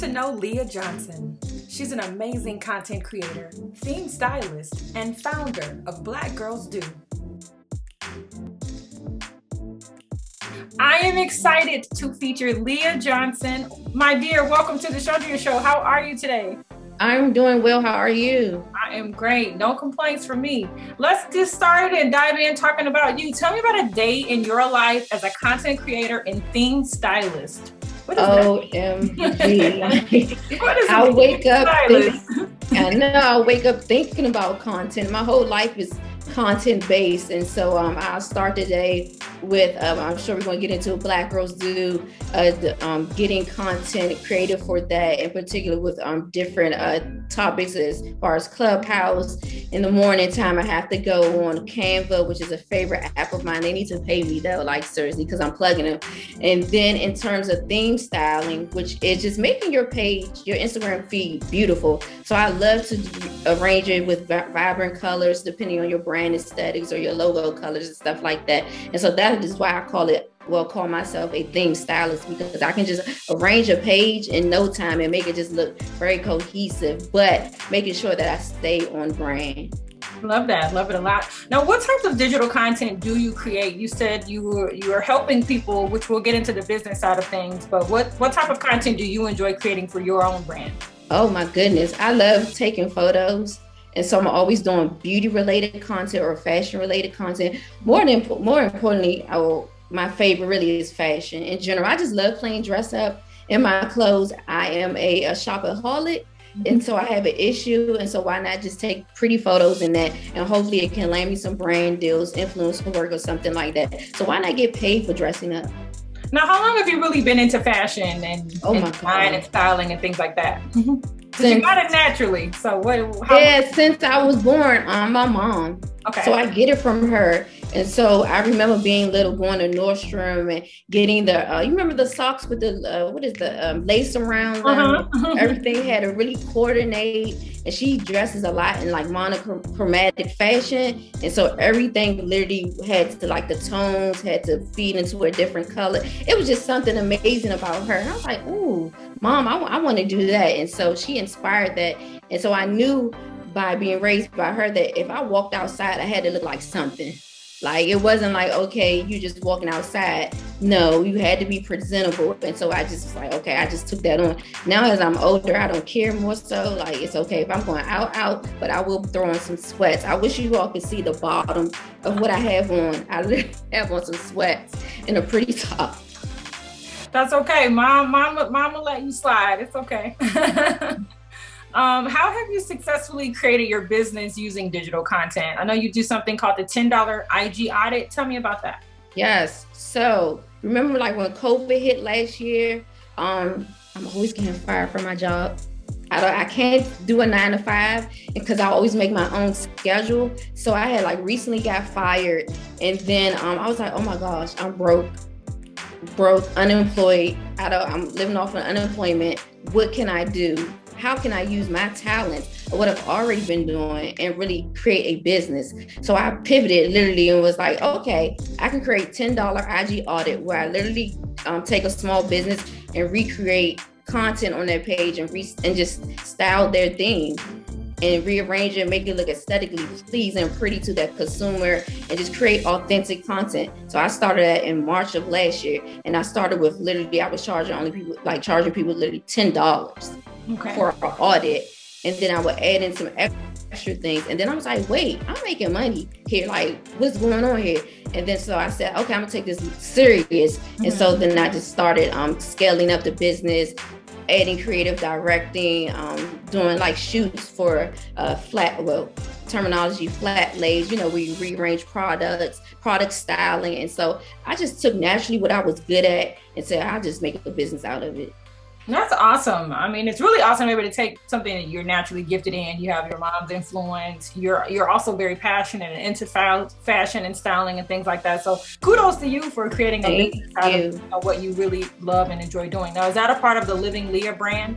to know Leah Johnson. She's an amazing content creator, theme stylist, and founder of Black Girls Do. I am excited to feature Leah Johnson. My dear, welcome to the Chandria Show. How are you today? I'm doing well. How are you? I am great. No complaints from me. Let's get started and dive in talking about you. Tell me about a day in your life as a content creator and theme stylist. OMG. I wake up. I know I wake up thinking about content. My whole life is content based. And so um, I'll start today with, um, I'm sure we're going to get into Black Girls Do, uh, the, um, getting content creative for that, in particular with um, different uh, topics as far as Clubhouse. In the morning time, I have to go on Canva, which is a favorite app of mine. They need to pay me though, like seriously, because I'm plugging them. And then in terms of theme styling, which is just making your page, your Instagram feed beautiful. So I love to arrange it with vibrant colors, depending on your brand aesthetics or your logo colors and stuff like that. And so that is why I call it well call myself a theme stylist because I can just arrange a page in no time and make it just look very cohesive, but making sure that I stay on brand. Love that. Love it a lot. Now, what types of digital content do you create? You said you were you are helping people, which we'll get into the business side of things. But what what type of content do you enjoy creating for your own brand? Oh my goodness, I love taking photos and so I'm always doing beauty related content or fashion related content. More than more importantly, I will, my favorite really is fashion in general. I just love playing dress up in my clothes. I am a, a shopaholic. Mm-hmm. And so I have an issue. And so why not just take pretty photos in that and hopefully it can land me some brand deals, influencer work or something like that. So why not get paid for dressing up? Now, how long have you really been into fashion and, oh and design and styling and things like that? Mm-hmm. Since, you got it naturally. So what? How, yeah, since I was born, I'm my mom. Okay. So I get it from her. And so I remember being little, going to Nordstrom and getting the, uh, you remember the socks with the, uh, what is the um, lace around them? Uh-huh. Everything had to really coordinate. And she dresses a lot in like monochromatic fashion. And so everything literally had to, like the tones had to feed into a different color. It was just something amazing about her. And I was like, ooh, mom, I, I want to do that. And so she inspired that. And so I knew by being raised by her that if I walked outside, I had to look like something. Like it wasn't like, okay, you just walking outside. No, you had to be presentable. And so I just was like, okay, I just took that on. Now as I'm older, I don't care more so. Like it's okay if I'm going out, out, but I will throw on some sweats. I wish you all could see the bottom of what I have on. I have on some sweats and a pretty top. That's okay. Mom, mom will let you slide. It's okay. Um, how have you successfully created your business using digital content? I know you do something called the $10 IG audit. Tell me about that. Yes. So remember like when COVID hit last year, um, I'm always getting fired from my job. I, don't, I can't do a nine to five because I always make my own schedule. So I had like recently got fired, and then um, I was like, oh my gosh, I'm broke, broke, unemployed. I don't, I'm living off of unemployment. What can I do? How can I use my talent what I've already been doing and really create a business? So I pivoted literally and was like, okay, I can create $10 IG audit where I literally um, take a small business and recreate content on their page and, re- and just style their theme and rearrange it, make it look aesthetically pleasing and pretty to that consumer, and just create authentic content. So I started that in March of last year, and I started with literally I was charging only people like charging people literally ten dollars okay. for an audit. And then I would add in some extra things. And then I was like, wait, I'm making money here. Like, what's going on here? And then so I said, okay, I'm gonna take this serious. Mm-hmm. And so mm-hmm. then I just started um, scaling up the business, adding creative directing, um, doing like shoots for uh, flat, well, terminology, flat lays, you know, we rearrange products, product styling. And so I just took naturally what I was good at and said, I'll just make a business out of it. That's awesome. I mean, it's really awesome to be able to take something that you're naturally gifted in. You have your mom's influence. You're you're also very passionate and into fashion and styling and things like that. So kudos to you for creating a business out of you know, what you really love and enjoy doing. Now, is that a part of the Living Leah brand?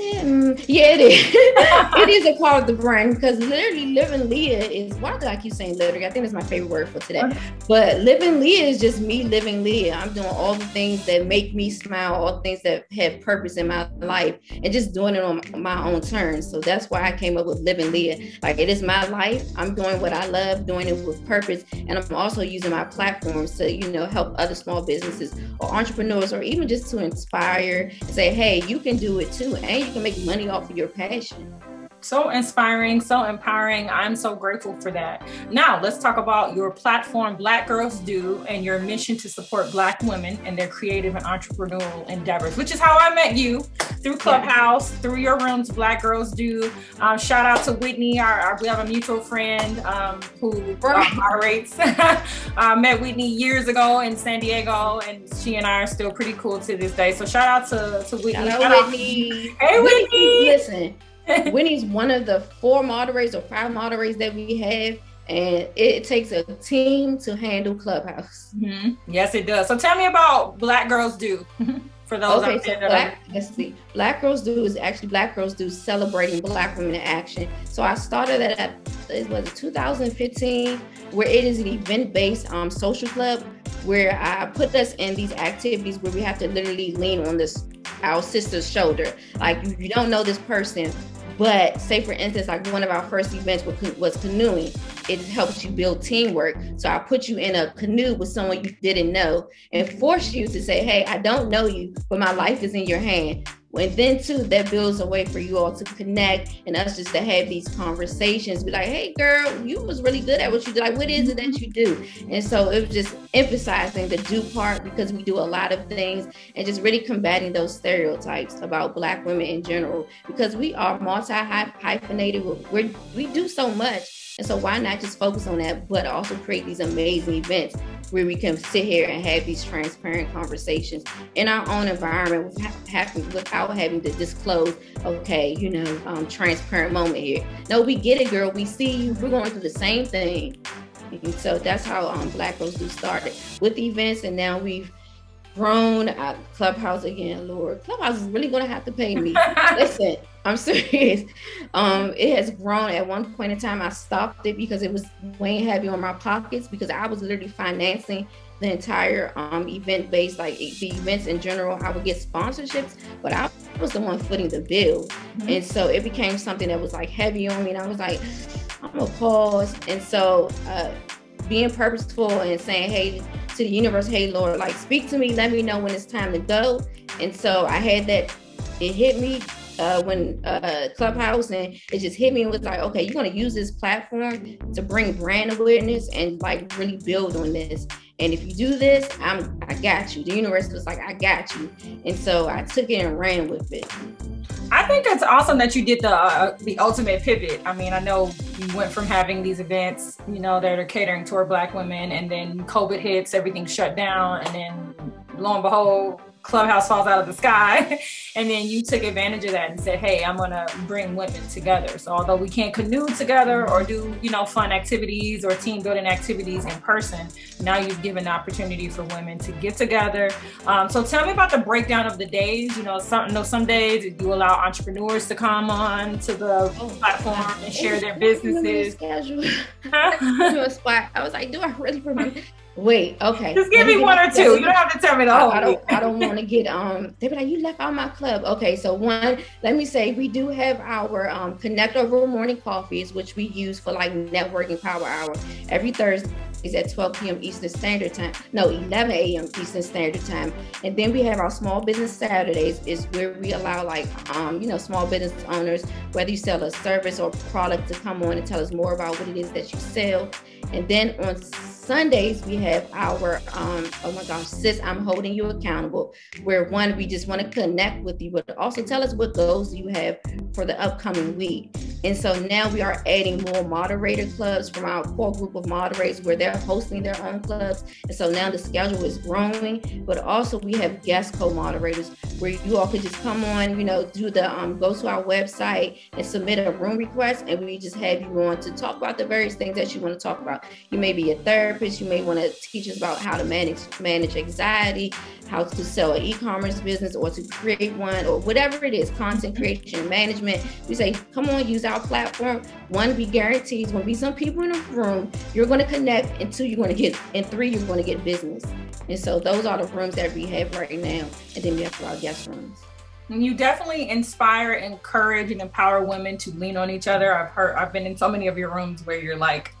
Yeah, mm, yeah, it is. it is a part of the brand because literally living Leah is why do I keep saying literally? I think it's my favorite word for today. But living Leah is just me living Leah. I'm doing all the things that make me smile, all the things that have purpose in my life, and just doing it on my own terms. So that's why I came up with living Leah. Like it is my life. I'm doing what I love, doing it with purpose, and I'm also using my platforms to you know help other small businesses or entrepreneurs, or even just to inspire, say, hey, you can do it too, and you can make money off of your passion so inspiring, so empowering. I'm so grateful for that. Now, let's talk about your platform, Black Girls Do, and your mission to support Black women and their creative and entrepreneurial endeavors, which is how I met you through Clubhouse, through your rooms, Black Girls Do. Um, shout out to Whitney, our, our, we have a mutual friend um, who right. moderates. I met Whitney years ago in San Diego, and she and I are still pretty cool to this day. So shout out to, to Whitney. Hello, Whitney. Hey, Whitney. Whitney. Listen Whitney's one of the four moderators or five moderators that we have. And it takes a team to handle Clubhouse. Mm-hmm. Yes, it does. So tell me about Black Girls Do. For those okay, so Black, let's see. Black Girls Do is actually Black Girls Do celebrating Black women in action. So I started that at it was 2015, where it is an event-based um, social club where I put us in these activities where we have to literally lean on this our sister's shoulder. Like you, you don't know this person, but say for instance, like one of our first events was canoeing. It helps you build teamwork. So I put you in a canoe with someone you didn't know and force you to say, Hey, I don't know you, but my life is in your hand. And then too, that builds a way for you all to connect and us just to have these conversations. Be like, hey girl, you was really good at what you do. Like, what is it that mm-hmm. you do? And so it was just emphasizing the do part because we do a lot of things and just really combating those stereotypes about black women in general because we are multi hyphenated. we we do so much and so why not just focus on that, but also create these amazing events where we can sit here and have these transparent conversations in our own environment having to disclose, okay, you know, um, transparent moment here. No, we get it, girl. We see you. We're going through the same thing. And so that's how um, Black Girls Do started with events, and now we've grown at Clubhouse again. Lord, Clubhouse is really going to have to pay me. Listen, I'm serious. Um, it has grown. At one point in time, I stopped it because it was weighing heavy on my pockets because I was literally financing the entire um, event based, like the events in general. I would get sponsorships, but I was the one footing the bill. Mm-hmm. And so it became something that was like heavy on me. And I was like, I'm gonna pause. And so uh, being purposeful and saying, hey, to the universe, hey, Lord, like speak to me, let me know when it's time to go. And so I had that, it hit me uh, when uh, Clubhouse, and it just hit me and was like, okay, you're gonna use this platform to bring brand awareness and like really build on this. And if you do this, I'm I got you. The universe was like, I got you. And so I took it and ran with it. I think it's awesome that you did the uh, the ultimate pivot. I mean, I know you went from having these events, you know, that are catering toward Black women, and then COVID hits, everything shut down, and then lo and behold, clubhouse falls out of the sky and then you took advantage of that and said hey i'm going to bring women together. So although we can't canoe together or do you know fun activities or team building activities in person now you've given the opportunity for women to get together. Um, so tell me about the breakdown of the days. You know some you know some days you allow entrepreneurs to come on to the oh, platform and share their businesses. Schedule. I was like, do I really remember? Wait, okay. Just give me one or two. You don't have to tell me the whole. I don't. I don't want to get um. They be like, you left out my club. Okay, so one. Let me say, we do have our um connect over morning coffees, which we use for like networking power hour every Thursday is at 12 p.m. Eastern Standard Time. No, 11 a.m. Eastern Standard Time. And then we have our small business Saturdays is where we allow like um, you know, small business owners, whether you sell a service or product to come on and tell us more about what it is that you sell. And then on Sundays, we have our, um, oh my gosh, sis, I'm holding you accountable, where one, we just want to connect with you, but also tell us what goals you have for the upcoming week. And so now we are adding more moderator clubs from our core group of moderators where they're hosting their own clubs. And so now the schedule is growing, but also we have guest co moderators where you all could just come on, you know, do the um, go to our website and submit a room request, and we just have you on to talk about the various things that you want to talk about. You may be a therapist, you may want to teach us about how to manage manage anxiety, how to sell an e-commerce business, or to create one, or whatever it is, content creation management. We say, come on, use our platform. One, we guarantee there's going to be some people in the room. You're going to connect, and two, you're going to get, and three, you're going to get business. And so those are the rooms that we have right now, and then we have our guest rooms. You definitely inspire, encourage, and empower women to lean on each other. I've heard, I've been in so many of your rooms where you're like,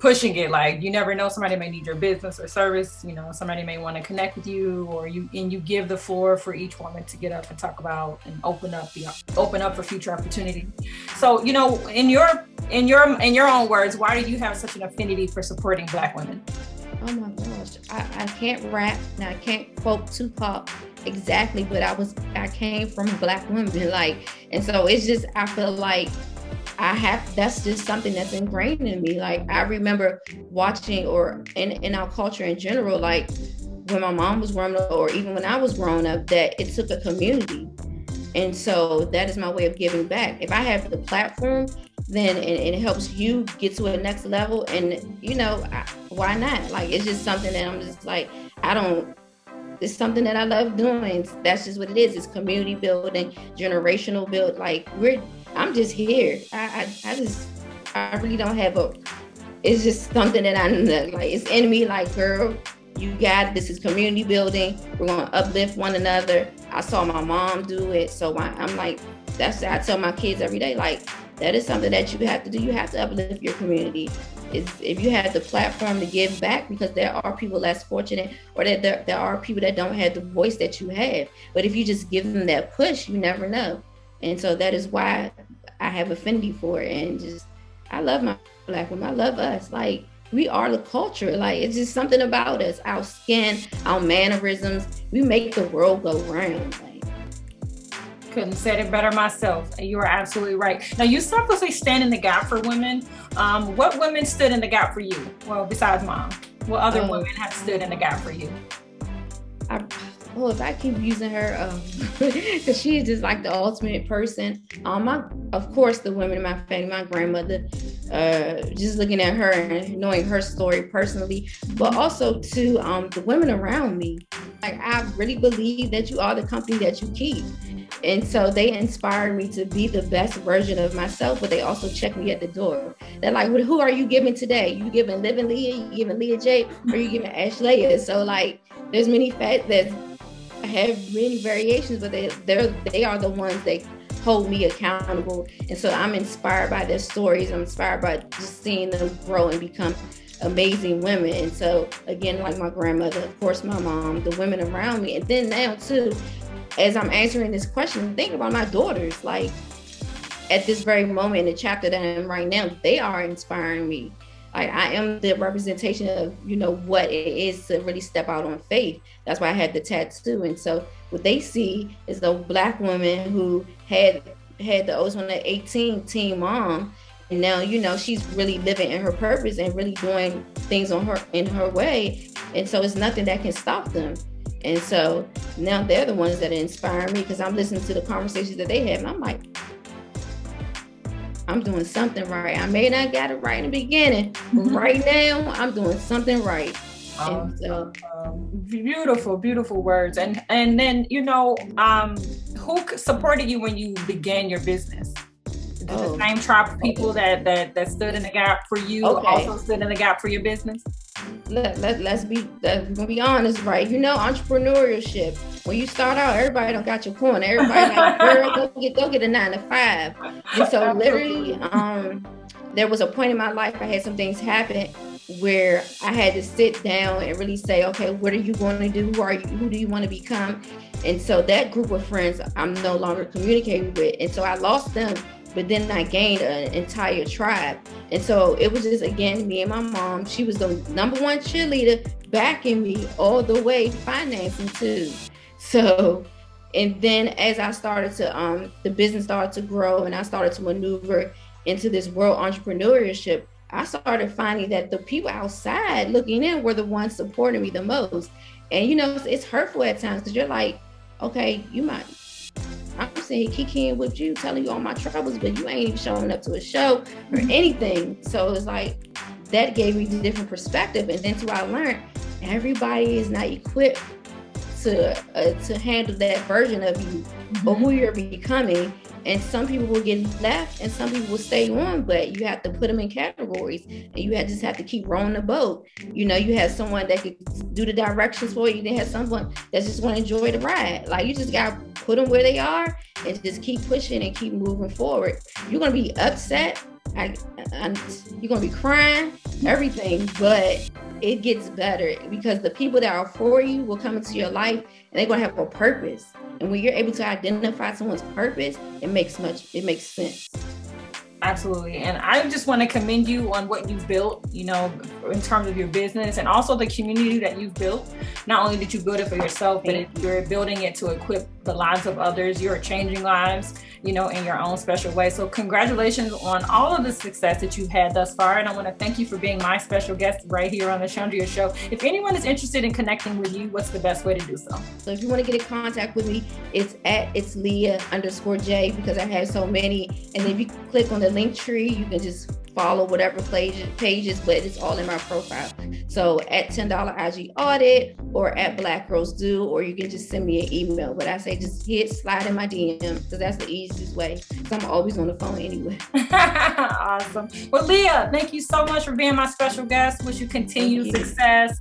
pushing it like you never know somebody may need your business or service you know somebody may want to connect with you or you and you give the floor for each woman to get up and talk about and open up the open up for future opportunity. So you know in your in your in your own words why do you have such an affinity for supporting black women? Oh my gosh i, I can't rap and i can't quote tupac exactly but i was i came from black women like and so it's just i feel like I have that's just something that's ingrained in me. Like I remember watching or in, in our culture in general, like when my mom was growing up or even when I was growing up, that it took a community. And so that is my way of giving back. If I have the platform, then and it helps you get to a next level. And you know, I, why not? Like it's just something that I'm just like, I don't it's something that I love doing. That's just what it is. It's community building, generational build. Like we're I'm just here. I, I, I just, I really don't have a, it's just something that I like, it's in me, like, girl, you got it. This is community building. We're going to uplift one another. I saw my mom do it. So I'm like, that's, I tell my kids every day, like, that is something that you have to do. You have to uplift your community. Is if you have the platform to give back, because there are people less fortunate, or that there, there are people that don't have the voice that you have. But if you just give them that push, you never know. And so that is why I have affinity for it. And just, I love my black women. I love us. Like, we are the culture. Like, it's just something about us, our skin, our mannerisms. We make the world go round. Like, couldn't said it better myself. You are absolutely right. Now you selflessly stand in the gap for women. Um, what women stood in the gap for you? Well, besides mom, what other um, women have stood in the gap for you? I, oh, if I keep using her, because um, just like the ultimate person. Um, my, of course, the women in my family, my grandmother, uh, just looking at her and knowing her story personally, but also to um, the women around me. Like I really believe that you are the company that you keep. And so they inspired me to be the best version of myself, but they also checked me at the door. They're like, well, who are you giving today? You giving Living Leah, you giving Leah J, or you giving Ashley? So like there's many facts that have many variations, but they they're they are the ones that hold me accountable. And so I'm inspired by their stories. I'm inspired by just seeing them grow and become amazing women. And so again, like my grandmother, of course, my mom, the women around me, and then now too, as I'm answering this question, think about my daughters. Like at this very moment in the chapter that I'm right now, they are inspiring me. I, I am the representation of you know what it is to really step out on faith. That's why I had the tattoo. And so what they see is a black woman who had had the oldest one at 18 teen mom. And now, you know, she's really living in her purpose and really doing things on her in her way. And so it's nothing that can stop them. And so now they're the ones that inspire me because I'm listening to the conversations that they have. And I'm like, I'm doing something right. I may not got it right in the beginning, but right now I'm doing something right. Um, so, um, beautiful, beautiful words. And and then you know, um, who supported you when you began your business? Oh. The same tribe of people that that that stood in the gap for you okay. also stood in the gap for your business. Let, let, let's be let's be honest, right? You know, entrepreneurship. When you start out, everybody don't got your corner. Everybody like, girl, go get go get a nine to five. And so literally, um, there was a point in my life I had some things happen where I had to sit down and really say, okay, what are you going to do? Who are you? Who do you want to become? And so that group of friends I'm no longer communicating with. And so I lost them, but then I gained an entire tribe. And so it was just, again, me and my mom. She was the number one cheerleader backing me all the way, financing too. So, and then as I started to, um, the business started to grow and I started to maneuver into this world entrepreneurship, I started finding that the people outside looking in were the ones supporting me the most. And you know, it's, it's hurtful at times because you're like, okay, you might. I'm saying kicking with you, telling you all my troubles, but you ain't even showing up to a show or mm-hmm. anything. So it's like that gave me a different perspective. And then to I learned everybody is not equipped to uh, to handle that version of you mm-hmm. or who you're becoming and some people will get left and some people will stay on but you have to put them in categories and you have, just have to keep rowing the boat. You know you have someone that could do the directions for you they have someone that just want to enjoy the ride. Like you just got to put them where they are and just keep pushing and keep moving forward. You're going to be upset I, I, uh, you're going to be crying everything but it gets better because the people that are for you will come into your life and they're going to have a purpose and when you're able to identify someone's purpose, it makes much it makes sense. Absolutely. And I just want to commend you on what you've built, you know, in terms of your business and also the community that you've built. Not only did you build it for yourself, but you're building it to equip the lives of others. You're changing lives, you know, in your own special way. So, congratulations on all of the success that you've had thus far. And I want to thank you for being my special guest right here on the Chandria Show. If anyone is interested in connecting with you, what's the best way to do so? So, if you want to get in contact with me, it's at it's Leah underscore J because I have so many. And if you click on the Linktree, you can just follow whatever pages, but it's all in my profile. So at $10 IG audit or at Black Girls Do, or you can just send me an email. But I say just hit slide in my DM because that's the easiest way. Because I'm always on the phone anyway. awesome. Well, Leah, thank you so much for being my special guest. Wish you continued success.